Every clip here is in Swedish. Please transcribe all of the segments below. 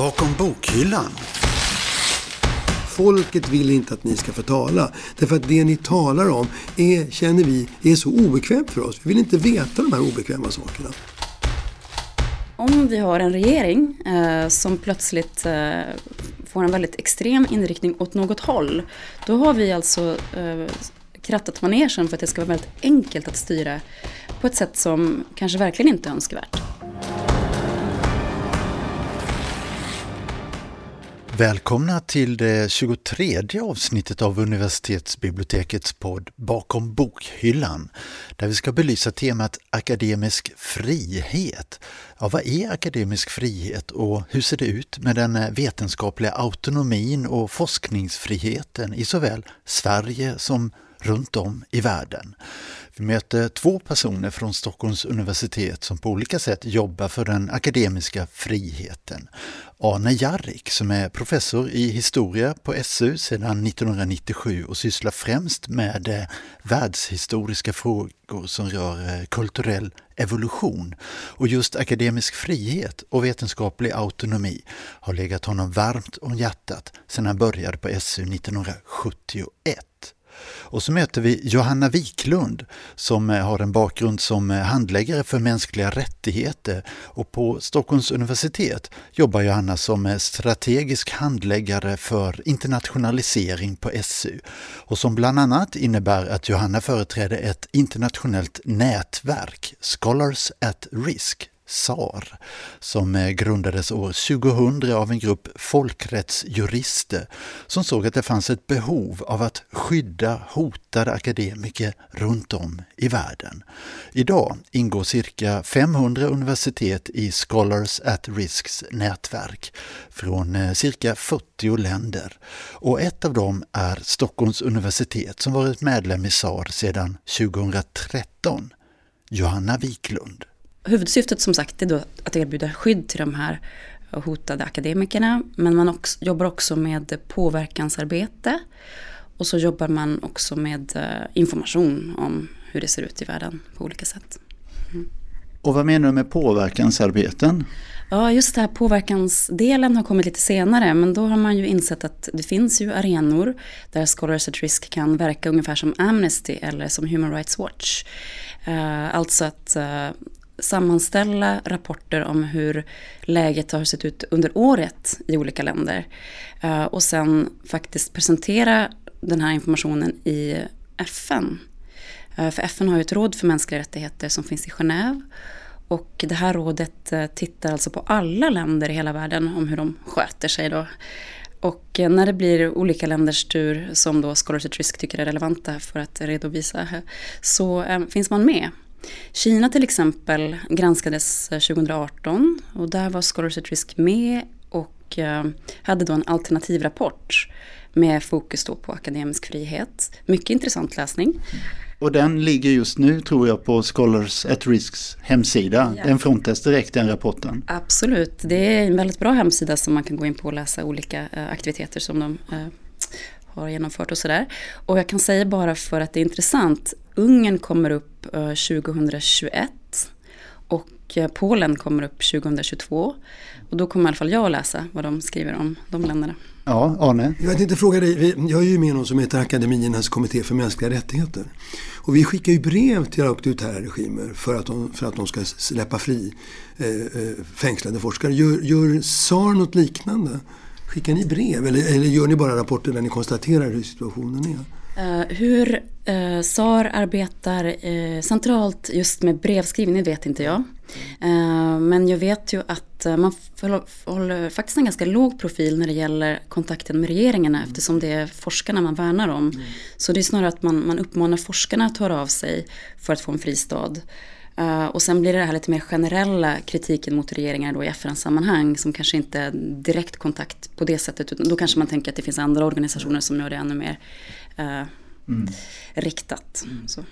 Bakom bokhyllan. Folket vill inte att ni ska få tala. Därför att det ni talar om är, känner vi är så obekvämt för oss. Vi vill inte veta de här obekväma sakerna. Om vi har en regering eh, som plötsligt eh, får en väldigt extrem inriktning åt något håll. Då har vi alltså eh, krattat manegen för att det ska vara väldigt enkelt att styra på ett sätt som kanske verkligen inte är önskvärt. Välkomna till det 23 avsnittet av universitetsbibliotekets podd Bakom bokhyllan, där vi ska belysa temat akademisk frihet. Ja, vad är akademisk frihet och hur ser det ut med den vetenskapliga autonomin och forskningsfriheten i såväl Sverige som runt om i världen. Vi möter två personer från Stockholms universitet som på olika sätt jobbar för den akademiska friheten. Arne Jarrik som är professor i historia på SU sedan 1997 och sysslar främst med eh, världshistoriska frågor som rör eh, kulturell evolution. Och just akademisk frihet och vetenskaplig autonomi har legat honom varmt om hjärtat sedan han började på SU 1971. Och så möter vi Johanna Wiklund som eh, har en bakgrund som eh, handläggare för mänskliga rättigheter. Och på Stockholms universitet jobbar Johanna som eh, strategisk handläggare för internationalisering på SU och som bland annat innebär att Johanna företräder ett internationellt nätverk, Scholars at Risk, SAR, som eh, grundades år 2000 av en grupp folkrättsjurister som såg att det fanns ett behov av att skydda hotade akademiker runt om i världen. Idag ingår cirka 500 universitet i Scholars at Risks nätverk från eh, cirka 40 länder och ett av dem är Stockholms universitet som varit medlem i SAR sedan 2013. Johanna Wiklund. Huvudsyftet som sagt är då att erbjuda skydd till de här hotade akademikerna. Men man också, jobbar också med påverkansarbete. Och så jobbar man också med eh, information om hur det ser ut i världen på olika sätt. Mm. Och vad menar du med påverkansarbeten? Ja, just det här påverkansdelen har kommit lite senare. Men då har man ju insett att det finns ju arenor där Scholars at Risk kan verka ungefär som Amnesty eller som Human Rights Watch. Uh, alltså att uh, sammanställa rapporter om hur läget har sett ut under året i olika länder. Eh, och sen faktiskt presentera den här informationen i FN. Eh, för FN har ju ett råd för mänskliga rättigheter som finns i Genève. Och det här rådet eh, tittar alltså på alla länder i hela världen om hur de sköter sig då. Och när det blir olika länders tur som då Scholars at Risk tycker är relevanta för att redovisa så finns man med. Kina till exempel granskades 2018 eh, och där var Scholars at Risk med och eh, hade då en alternativrapport med fokus då på akademisk frihet. Mycket intressant läsning. Och den ligger just nu tror jag på Scholars at Risks hemsida. Ja. Den frontas direkt den rapporten. Absolut, det är en väldigt bra hemsida som man kan gå in på och läsa olika eh, aktiviteter som de har genomfört och sådär. Och jag kan säga bara för att det är intressant, Ungern kommer upp 2021 eh, och eh, Polen kommer upp 2022. Och då kommer i alla fall jag att läsa vad de skriver om de länderna. Ja, Arne? Jag tänkte fråga dig, jag är ju med någon som heter Akademiernas kommitté för mänskliga rättigheter. Och vi skickar ju brev till auktoritära regimer för att de, för att de ska släppa fri eh, eh fängslade forskare. Gör, gör SAR något liknande? Skickar ni brev eller, eller gör ni bara rapporter där ni konstaterar hur situationen är? Uh, hur uh, SAR arbetar uh, centralt just med brevskrivning vet inte jag. men jag vet ju att man håller faktiskt en ganska låg profil när det gäller kontakten med regeringarna mm. eftersom det är forskarna man värnar om. Mm. Så det är snarare att man, man uppmanar forskarna att höra av sig för att få en fristad. Uh, och sen blir det här lite mer generella kritiken mot regeringar då i FN-sammanhang som kanske inte är direkt kontakt på det sättet. Utan då kanske man tänker att det finns andra organisationer som gör det ännu mer uh, mm. riktat. Så.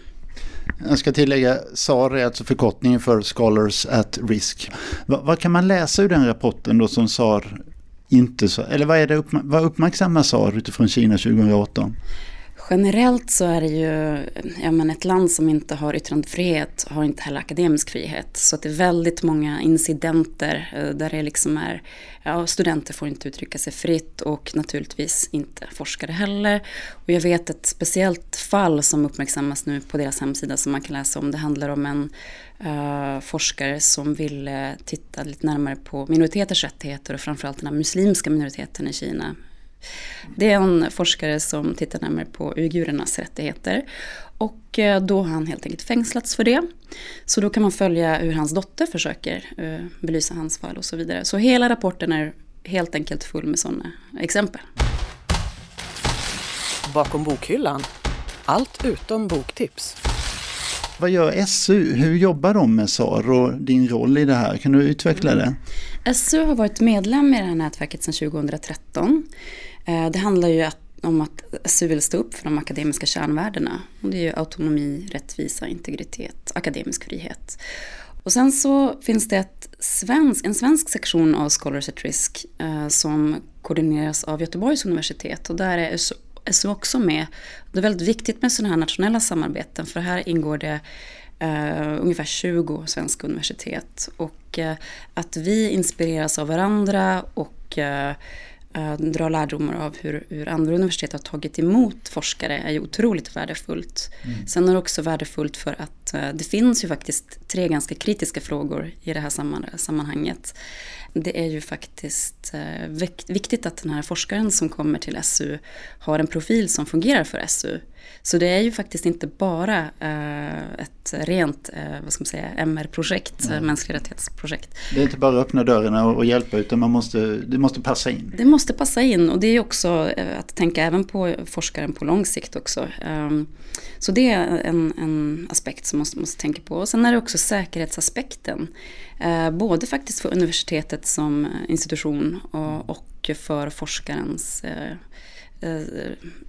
Jag ska tillägga, SAR är alltså förkortningen för Scholars at Risk. Va, vad kan man läsa ur den rapporten då som SAR inte så, eller vad, är det, vad uppmärksammar SAR utifrån Kina 2018? Generellt så är det ju, ja men ett land som inte har yttrandefrihet har inte heller akademisk frihet. Så att det är väldigt många incidenter eh, där det liksom är, ja studenter får inte uttrycka sig fritt och naturligtvis inte forskare heller. Och jag vet ett speciellt fall som uppmärksammas nu på deras hemsida som man kan läsa om. Det handlar om en uh, forskare som ville titta lite närmare på minoriteters rättigheter och framförallt den här muslimska minoriteten i Kina det är en forskare som tittar närmare på uigurernas rättigheter. Och eh, då har han helt enkelt fängslats för det. Så då kan man följa hur hans dotter försöker eh, belysa hans fall och så vidare. Så hela rapporten är helt enkelt full med sådana exempel. Bakom bokhyllan. Allt utom boktips. Vad gör SU? Hur jobbar de med SAR och din roll i det här? Kan du utveckla det? SU har varit medlem i det här nätverket sedan 2013. Eh, det handlar ju om att SU vill stå upp för de akademiska kärnvärdena. Och det är ju autonomi, rättvisa, integritet, akademisk frihet. Och sen så finns det ett svensk, en svensk sektion av Scholars at Risk eh, som koordineras av Göteborgs universitet och där är SU också med. Det är väldigt viktigt med sådana här nationella samarbeten för här ingår det Uh, ungefär 20 svenska universitet. Och uh, att vi inspireras av varandra och uh, dra lärdomar av hur, hur, andra universitet har tagit emot forskare är ju otroligt värdefullt. Mm. Sen är det också värdefullt för att det finns ju faktiskt tre ganska kritiska frågor i det här sammanhanget det är ju faktiskt eh, viktigt att den här forskaren som kommer till SU har en profil som fungerar för SU. Så det är ju faktiskt inte bara eh, ett rent eh, vad ska man säga, MR-projekt, mänskliga rättighetsprojekt. Det är inte bara att öppna dörrarna och hjälpa utan man måste, det måste passa in. Det måste passa in och det är också att tänka även på forskaren på lång sikt också. Ehm, så det är en, en aspekt som man måste, måste tänka på. Och sen är det också säkerhetsaspekten. Eh, både faktiskt för universitetet som institution och, för forskarens eh, eh,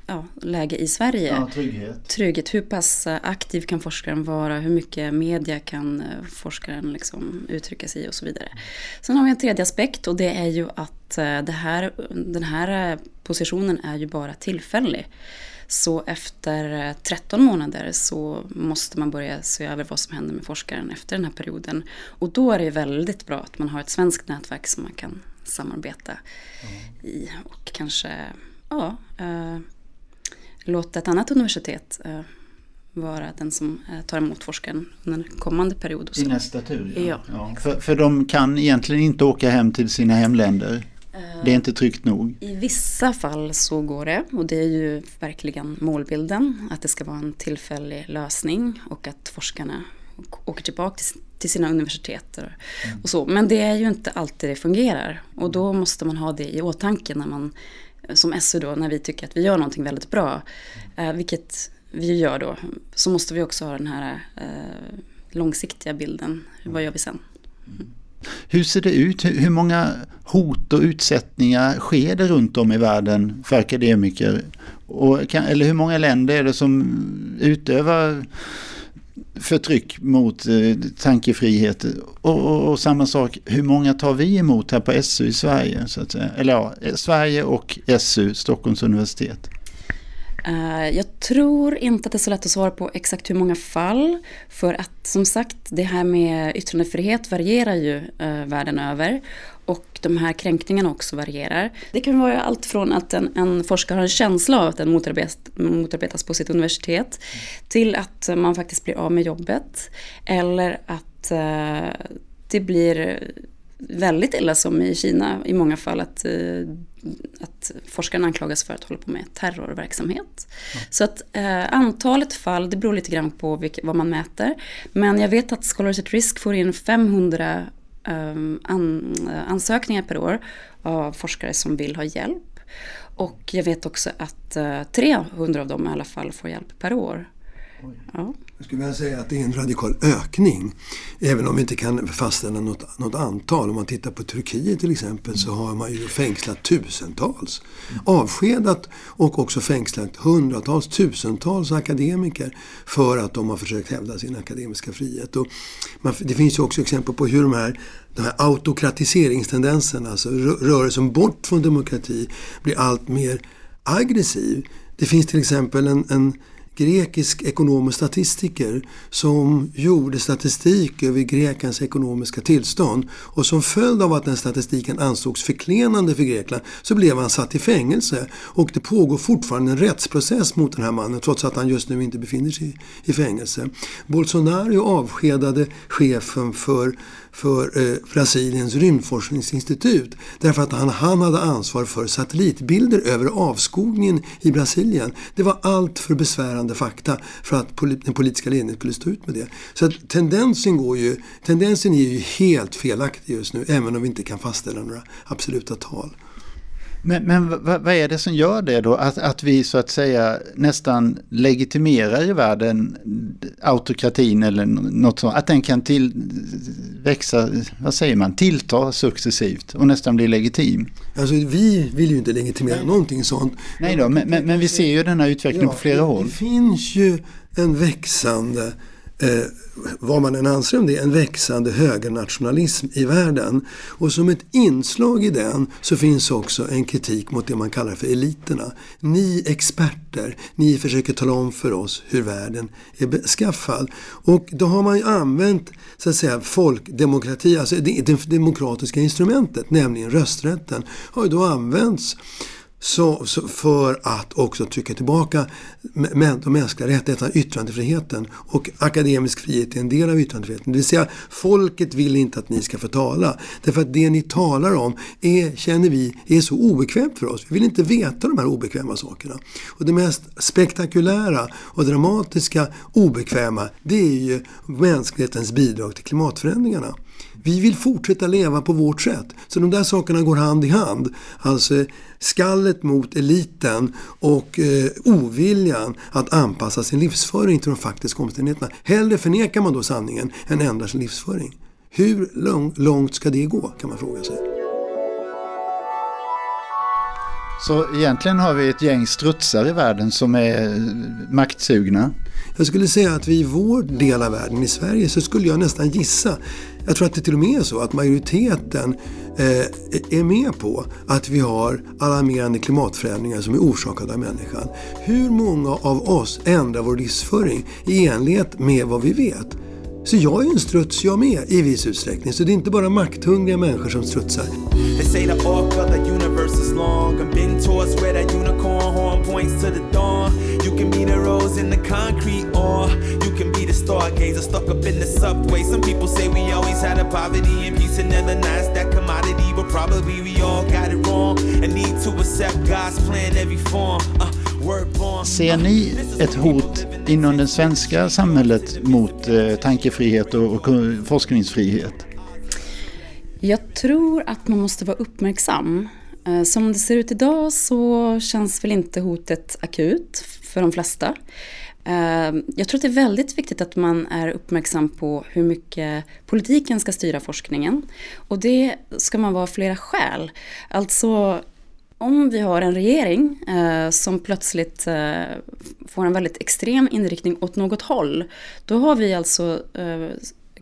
ja, läge i Sverige. Ja, trygghet. trygghet. Hur pass aktiv kan forskaren vara? Hur mycket media kan forskaren liksom uttrycka sig i och så vidare. Sen har vi en tredje aspekt och det är ju att här, den här positionen är ju bara tillfällig. Så efter 13 månader så måste man börja se över vad som händer med forskaren efter den här perioden. Och då är det väldigt bra att man har ett svenskt nätverk som man kan samarbeta mm. i och kanske ja, äh, låta ett annat universitet äh, vara den som äh, tar emot forskaren under kommande period. I nästa tur? Ja. ja. ja. För, för de kan egentligen inte åka hem till sina hemländer? Det är inte tryggt nog? I vissa fall så går det och det är ju verkligen målbilden. Att det ska vara en tillfällig lösning och att forskarna åker tillbaka till sina universitet. Mm. Och så. Men det är ju inte alltid det fungerar och då måste man ha det i åtanke när man som SU då när vi tycker att vi gör någonting väldigt bra. Eh, vilket vi gör då. Så måste vi också ha den här eh, långsiktiga bilden. Vad gör vi sen? Mm. Hur ser det ut? Hur många hot och utsättningar sker det runt om i världen för akademiker? Och kan, eller hur många länder är det som utövar förtryck mot eh, tankefrihet? Och, och, och, samma sak, hur många tar vi emot här på SU i Sverige? Så att säga? Eller ja, Sverige och SU, Stockholms universitet. Eh, jag tror inte att det är så lätt att svara på exakt hur många fall. För att som sagt, det här med yttrandefrihet varierar ju eh, världen över. Och de här kränkningarna också varierar. Det kan vara allt från att en, en forskare har en känsla av att den motarbetas, motarbetas på sitt universitet. Till att man faktiskt blir av med jobbet. Eller att eh, det blir väldigt illa som i Kina i många fall att, eh, att forskarna anklagas för att hålla på med terrorverksamhet. Ja. Så att eh, antalet fall, det beror lite grann på vilka, vad man mäter. Men jag vet att Scholars at Risk får in 500 eh, an, ansökningar per år av forskare som vill ha hjälp. Och jag vet också att eh, 300 av dem i alla fall får hjälp per år. Ja. Jag skulle vilja säga att det är en radikal ökning. Även om vi inte kan fastställa något, något antal. Om man tittar på Turkiet till exempel så har man ju fängslat tusentals. Avskedat och också fängslat hundratals, tusentals akademiker för att de har försökt hävda sin akademiska frihet. Och man, det finns ju också exempel på hur de här, de här autokratiseringstendenserna, alltså rörelsen bort från demokrati, blir allt mer aggressiv Det finns till exempel en, en grekisk ekonom och statistiker som gjorde statistik över Greklands ekonomiska tillstånd och som följd av att den statistiken ansågs förklenande för Grekland så blev han satt i fängelse och det pågår fortfarande en rättsprocess mot den här mannen trots att han just nu inte befinner sig i fängelse. Bolsonaro avskedade chefen för för eh, Brasiliens rymdforskningsinstitut. Därför att han, han hade ansvar för satellitbilder över avskogningen i Brasilien. Det var allt för besvärande fakta för att den politiska ledningen skulle stå ut med det. Så att tendensen, går ju, tendensen är ju helt felaktig just nu, även om vi inte kan fastställa några absoluta tal. Men, men vad, vad, är det som gör det då? Att, att vi så att säga nästan legitimerar i världen autokratin eller något sånt. Att den kan till, växa, vad säger man, tillta successivt och nästan bli legitim. Alltså vi vill ju inte legitimera Nej. någonting sånt. Nej då, men, men, men vi ser ju den här utvecklingen ja, på flera håll. Det finns ju en växande eh, vad man än anser om det, en växande högernationalism i världen. Och som ett inslag i den så finns också en kritik mot det man kallar för eliterna. Ni experter, ni försöker tala om för oss hur världen är beskaffad. Och då har man ju använt så att säga folkdemokrati, alltså det, det demokratiska instrumentet, nämligen rösträtten, har ju då använts så, så, för att också trycka tillbaka de mänskliga rättigheterna, yttrandefriheten. Och akademisk frihet är en del av yttrandefriheten. Det vill säga, folket vill inte att ni ska få tala. Därför att det ni talar om är, känner vi är så obekvämt för oss. Vi vill inte veta de här obekväma sakerna. Och det mest spektakulära och dramatiska obekväma, det är ju mänsklighetens bidrag till klimatförändringarna. Vi vill fortsätta leva på vårt sätt. Så de där sakerna går hand i hand. Alltså skallet mot eliten och eh, oviljan att anpassa sin livsföring till de faktiska omständigheterna. Hellre förnekar man då sanningen än ändrar sin livsföring. Hur lång, långt ska det gå kan man fråga sig. Så egentligen har vi ett gäng strutsar i världen som är eh, maktsugna? Jag skulle säga att vi i vår del av världen, i Sverige, så skulle jag nästan gissa jag tror att det till och med är så att majoriteten eh, är med på att vi har alarmerande klimatförändringar som är orsakade av människan. Hur många av oss ändrar vår livsföring i enlighet med vad vi vet? Så jag är en struts jag med i viss utsträckning. Så det är inte bara makthungriga människor som strutsar long and been towards where that unicorn horn points to the dawn. You can be the rose in the concrete or you can be the stargazer stuck up in the subway. Some people say we always had a poverty and peace and never nice that commodity, but probably we all got it wrong and need to accept God's plan every form. Uh, Ser ni ett hot inom det svenska samhället mot eh, tankefrihet och, och forskningsfrihet? Jag tror att man måste vara uppmärksam. Eh, som det ser ut idag så känns väl inte hotet akut för de flesta. Eh, jag tror att det är väldigt viktigt att man är uppmärksam på hur mycket politiken ska styra forskningen. Och det ska man vara av flera skäl. Alltså om vi har en regering eh, som plötsligt eh, får en väldigt extrem inriktning åt något håll, då har vi alltså eh,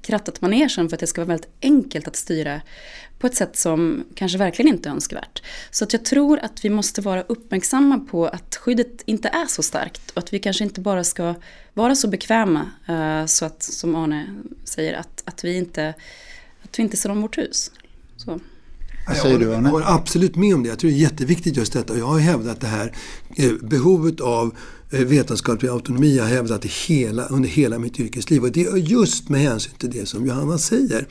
krattat manegen för att det ska vara väldigt enkelt att styra på ett sätt som kanske verkligen inte är önskvärt. Så att jag tror att vi måste vara uppmärksamma på att skyddet inte är så starkt och att vi kanske inte bara ska vara så bekväma eh, så att, som Arne säger, att, att, vi, inte, att vi inte ser om vårt hus. Så. Vad säger du Arne? Jag håller absolut med om det. Jag tror det är jätteviktigt just detta. Jag har hävdat det här eh, behovet av eh, vetenskaplig autonomi. Jag har hävdat det hela, under hela mitt yrkesliv. Och det är just med hänsyn till det som Johanna säger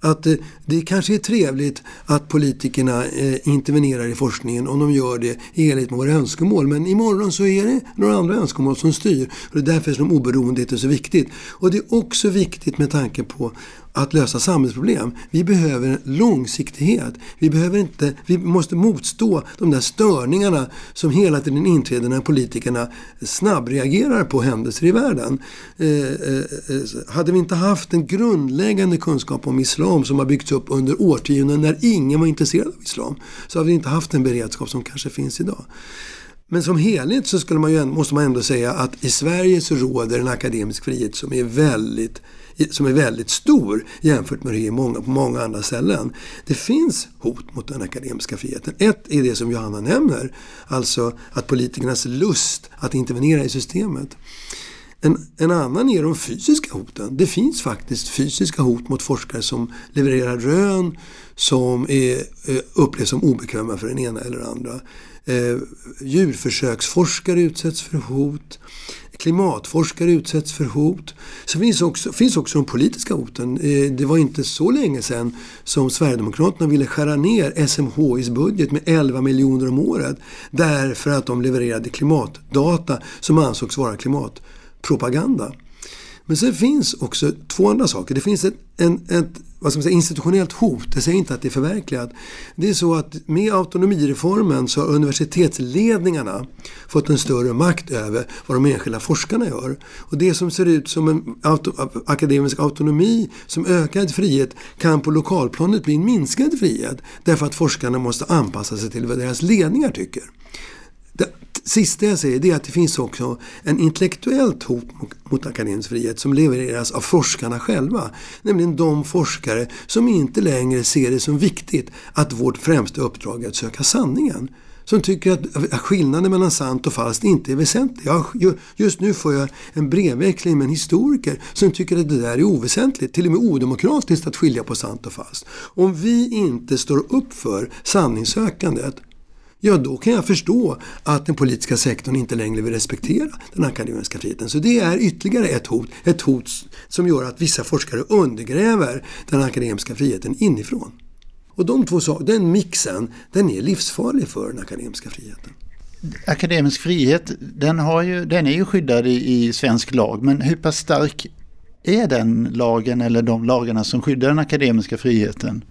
att det kanske är trevligt att politikerna eh, intervenerar i forskningen om de gör det i enlighet med våra önskemål. Men imorgon så är det några andra önskemål som styr. Och det är därför som oberoendet är så viktigt. Och det är också viktigt med tanke på att lösa samhällsproblem. Vi behöver långsiktighet. Vi, behöver inte, vi måste motstå de där störningarna som hela tiden inträder när politikerna snabbreagerar på händelser i världen. Eh, eh, eh hade vi inte haft en grundläggande kunskap om islam som har byggts upp under årtionden när ingen var intresserad av islam så hade vi inte haft den beredskap som kanske finns idag. Men som helhet så skulle man ju, måste man ändå säga att i Sverige så råder en akademisk frihet som är väldigt som är väldigt stor jämfört med hur det är många, på många andra ställen. Det finns hot mot den akademiska friheten. Ett är det som Johanna nämner, alltså att politikernas lust att intervenera i systemet. En, en, annan är de fysiska hoten. Det finns faktiskt fysiska hot mot forskare som levererar rön som är, eh, upplevs som obekväma för den ena eller andra. Eh, djurförsöksforskare utsätts för hot. Klimatforskare utsätts för hot. Så finns också, finns också de politiska hoten. Eh, det var inte så länge sedan som Sverigedemokraterna ville skära ner SMHIs budget med 11 miljoner om året. Därför att de levererade klimatdata som ansågs vara klimatpropaganda. Men sen finns också två andra saker. Det finns ett, en, ett vad ska man säga, institutionellt hot. Det säger inte att det är förverkligat. Det är så att med autonomireformen så har universitetsledningarna fått en större makt över vad de enskilda forskarna gör. Och det som ser ut som en auto, akademisk autonomi som ökad frihet kan på lokalplanet bli en minskad frihet. Därför att forskarna måste anpassa sig till vad deras ledningar tycker. Det sista jag säger är att det finns också en intellektuellt hot mot, mot akademisk frihet som levereras av forskarna själva. Nämligen de forskare som inte längre ser det som viktigt att vårt främsta uppdrag är att söka sanningen som tycker att skillnaden mellan sant och falskt inte är väsentlig. just nu får jag en brevväxling med en historiker som tycker att det där är oväsentligt, till och med odemokratiskt att skilja på sant och falskt. Om vi inte står upp för sanningssökandet ja då kan jag förstå att den politiska sektorn inte längre vill respektera den akademiska friheten. Så det är ytterligare ett hot, ett hot som gör att vissa forskare undergräver den akademiska friheten inifrån. Och de två den mixen, den är livsfarlig för den akademiska friheten. Akademisk frihet, den, har ju, den är ju skyddad i, i svensk lag, men hur pass stark är den lagen eller de lagarna som skyddar den akademiska friheten?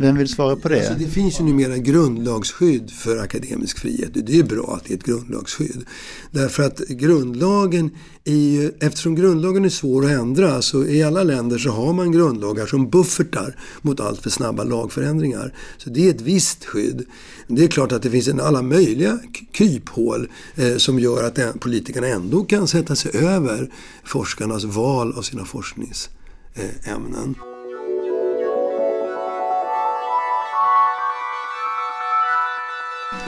Vem vill svara på det? Alltså det finns ju numera grundlagsskydd för akademisk frihet. Det är bra att det är ett grundlagsskydd. Därför att grundlagen är ju, eftersom grundlagen är svår att ändra så i alla länder så har man grundlagar som buffertar mot allt för snabba lagförändringar. Så det är ett visst skydd. Det är klart att det finns alla möjliga kryphål eh, som gör att politikerna ändå kan sätta sig över forskarnas val av sina forskningsämnen.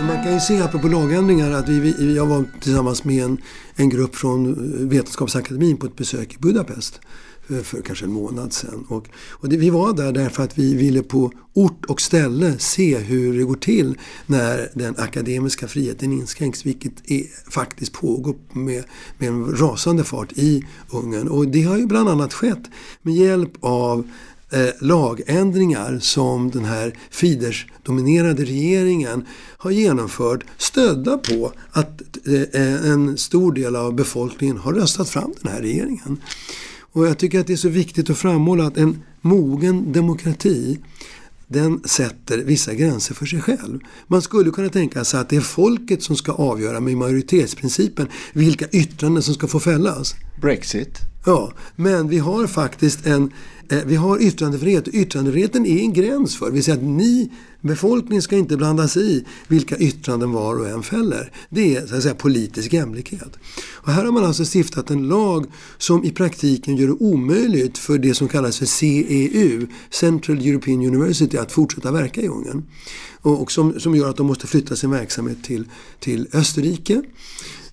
Man kan ju se, apropå lagändringar, att vi, vi, jag var tillsammans med en, en grupp från Vetenskapsakademin på ett besök i Budapest för, för kanske en månad sedan. Och, och det, vi var där därför att vi ville på ort och ställe se hur det går till när den akademiska friheten inskränks, vilket är, faktiskt pågår med, med en rasande fart i Ungern. Och det har ju bland annat skett med hjälp av eh, lagändringar som den här Fidesz-dominerade regeringen har genomfört stödda på att eh, en stor del av befolkningen har röstat fram den här regeringen. Och jag tycker att det är så viktigt att framhålla att en mogen demokrati den sätter vissa gränser för sig själv. Man skulle kunna tänka sig att det är folket som ska avgöra med majoritetsprincipen vilka yttranden som ska få fällas. Brexit? Ja, men vi har faktiskt en Eh, Eh, vi har yttrandefrihet yttrandefriheten är en gräns för. Vi säger att ni, befolkningen ska inte blanda sig i vilka yttranden var och en fäller. Det är så att säga, politisk jämlikhet. Och här har man alltså stiftat en lag som i praktiken gör det omöjligt för det som kallas för CEU, Central European University, att fortsätta verka i Ungern. Och, och som, som gör att de måste flytta sin verksamhet till, till Österrike.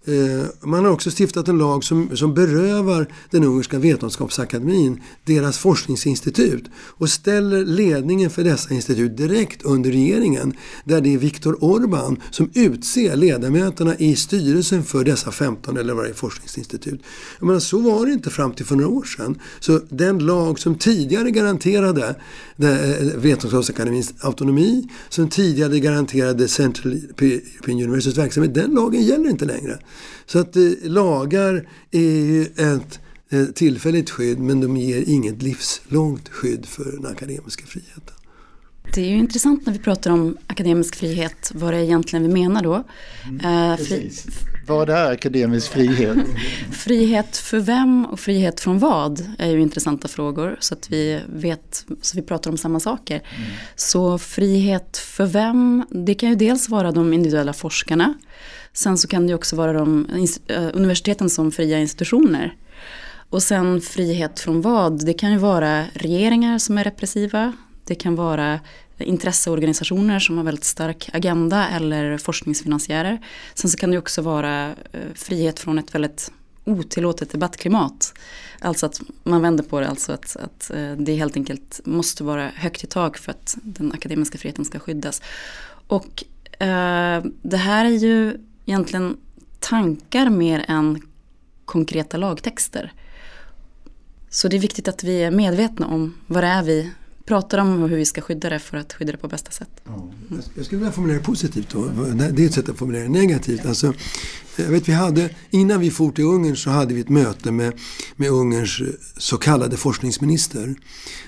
Eh, man har också stiftat en lag som, som berövar den ungerska vetenskapsakademin deras forskningsinstitut och ställer ledningen för dessa institut direkt under regeringen där det är Viktor Orbán som utser ledamöterna i styrelsen för dessa 15 eller varje forskningsinstitut. Jag menar, så var det inte fram till för några år sedan. Så den lag som tidigare garanterade eh, Vetenskapsakademins autonomi, som tidigare garanterade Central European Universitys verksamhet, den lagen gäller inte längre. Så att eh, lagar är ju ett eh, tillfälligt skydd men de ger inget livslångt skydd för den akademiska friheten. Det är ju intressant när vi pratar om akademisk frihet, vad det är egentligen vi menar då. Mm, eh, fri vad är akademisk frihet? frihet för vem och frihet från vad är ju intressanta frågor så att vi vet, så vi pratar om samma saker. Mm. Så frihet för vem, det kan ju dels vara de individuella forskarna Sen så kan det också vara de, eh, universiteten som fria institutioner. Och sen frihet från vad? Det kan ju vara regeringar som är repressiva. Det kan vara intresseorganisationer som har väldigt stark agenda eller forskningsfinansiärer. Sen så kan det också vara eh, frihet från ett väldigt otillåtet debattklimat. Alltså att man vänder på det, alltså att, att eh, det helt enkelt måste vara högt i tak för att den akademiska friheten ska skyddas. Och eh, det här är ju egentligen tankar mer än konkreta lagtexter. Så det är viktigt att vi är medvetna om vad det är vi pratar om hur vi ska skydda det för att skydda det på bästa sätt. Mm. Jag skulle vilja formulera det positivt då. Det är ett sätt att formulera det negativt. Alltså, jag vet, vi hade, innan vi for till Ungern så hade vi ett möte med, med Ungerns så kallade forskningsminister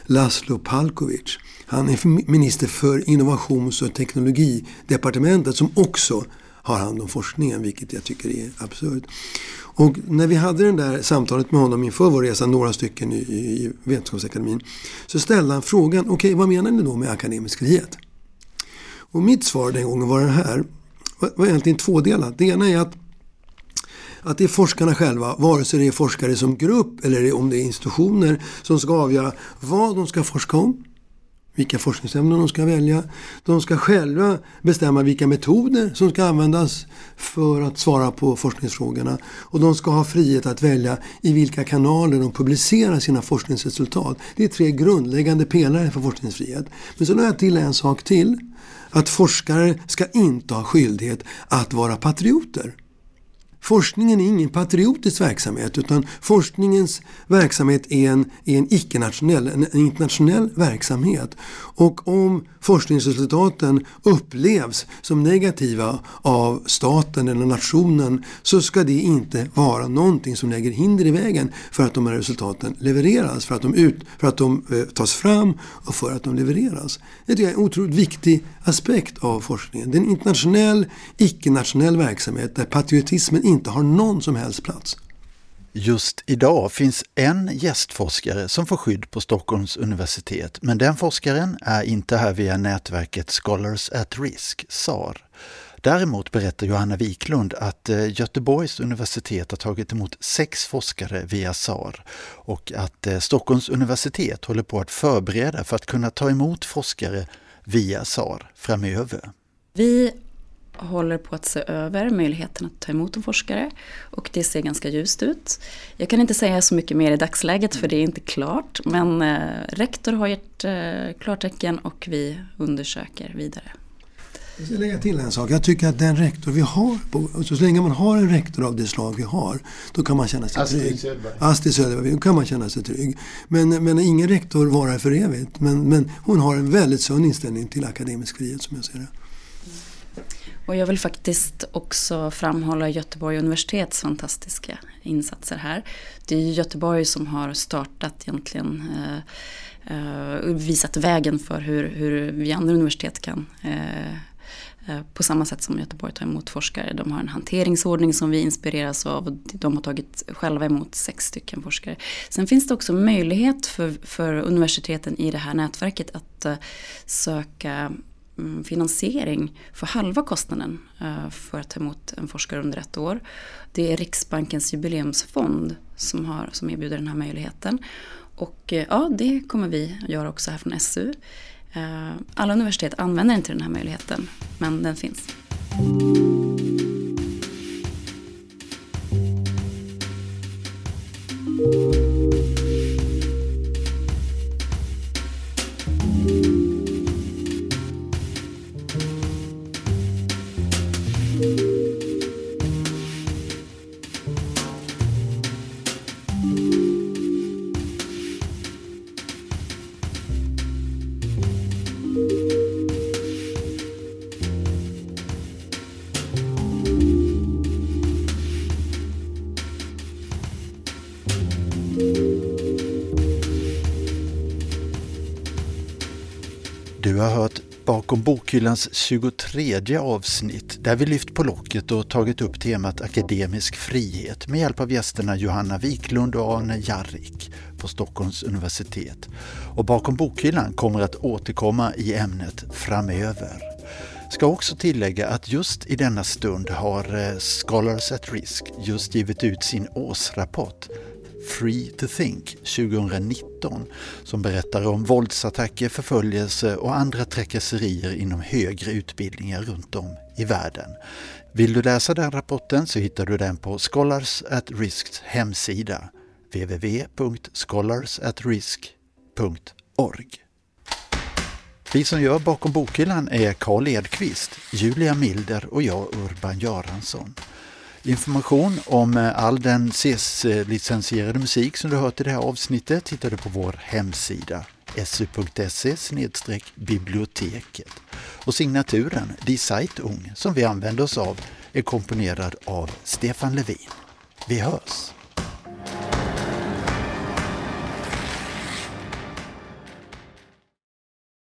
Laszlo Palkovic. Han är minister för innovations och teknologidepartementet som också har hand om forskningen, vilket jag tycker är absurt. Och när vi hade det där samtalet med honom inför vår resa, några stycken i, i Vetenskapsakademin, så ställde han frågan, okej okay, vad menar ni då med akademisk frihet? Och mitt svar den gången var det här, var egentligen tvådelat. Det ena är att att det är forskarna själva, vare sig det är forskare som grupp eller om det är institutioner som ska avgöra vad de ska forska om vilka forskningsämnen de ska välja. De ska själva bestämma vilka metoder som ska användas för att svara på forskningsfrågorna. Och de ska ha frihet att välja i vilka kanaler de publicerar sina forskningsresultat. Det är tre grundläggande pelare för forskningsfrihet. Men så la jag till en sak till. Att forskare ska inte ha skyldighet att vara patrioter. Forskningen är ingen patriotisk verksamhet utan forskningens verksamhet är en, är en icke-nationell, en, internationell verksamhet. Och om forskningsresultaten upplevs som negativa av staten eller nationen så ska det inte vara någonting som lägger hinder i vägen för att de här resultaten levereras, för att de, ut, för att de eh, tas fram och för att de levereras. Det är en otroligt viktig aspekt av forskningen. Det är en internationell, icke-nationell verksamhet där patriotismen inte har någon som helst plats. Just idag finns en gästforskare som får skydd på Stockholms universitet, men den forskaren är inte här via nätverket Scholars at Risk, SAR. Däremot berättar Johanna Wiklund att eh, Göteborgs universitet har tagit emot sex forskare via SAR och att eh, Stockholms universitet håller på att förbereda för att kunna ta emot forskare via SAR framöver. Vi håller på att se över möjligheten att ta emot en forskare och det ser ganska ljust ut. Jag kan inte säga så mycket mer i dagsläget för det är inte klart men eh, rektor har gett eh, klartecken och vi undersöker vidare. Jag ska lägga till en sak. Jag tycker att den rektor vi har, så länge man har en rektor av det slag vi har, då kan man känna sig Astrid trygg. Söderberg. Astrid Söderberg. Då kan man känna sig trygg. Men, men ingen rektor varar för evigt. Men, men hon har en väldigt sund inställning till akademisk frihet som jag ser det. Och jag vill faktiskt också framhålla Göteborg universitets fantastiska insatser här. Det är Göteborg som har startat egentligen eh, eh, visat vägen för hur, hur vi andra universitet kan eh, eh, på samma sätt som Göteborg tar emot forskare. De har en hanteringsordning som vi inspireras av. och De har tagit själva emot sex stycken forskare. Sen finns det också möjlighet för, för universiteten i det här nätverket att eh, söka Mm, finansiering för halva kostnaden eh, för att ta emot en forskare under ett år. Det är Riksbankens jubileumsfond som, har, som erbjuder den här möjligheten. Och eh, ja, det kommer vi göra också här från SU. Eh, alla universitet använder inte den här möjligheten, men den finns. Du bakom bokhyllans 23 avsnitt där vi lyft på locket och tagit upp temat akademisk frihet med hjälp av gästerna Johanna Wiklund och Arne Jarrik på Stockholms universitet. Och bakom bokhyllan kommer att återkomma i ämnet framöver. Ska också tillägga att just i denna stund har eh, Scholars at Risk just givit ut sin årsrapport Free to Think 2019 som berättar om våldsattacker, förföljelse och andra trakasserier inom högre utbildningar runt om i världen. Vill du läsa den rapporten så hittar du den på Scholars at Risks hemsida www.scholarsatrisk.org. Vi som gör Bakom bokhyllan är Karl Edqvist, Julia Milder och jag Urban Göransson. Information om eh, all den CES-licensierade musik som du hört i det här avsnittet hittar du på vår hemsida su.se biblioteket. Och signaturen Die Zeitung som vi använder oss av är komponerad av Stefan Levin. Vi hörs!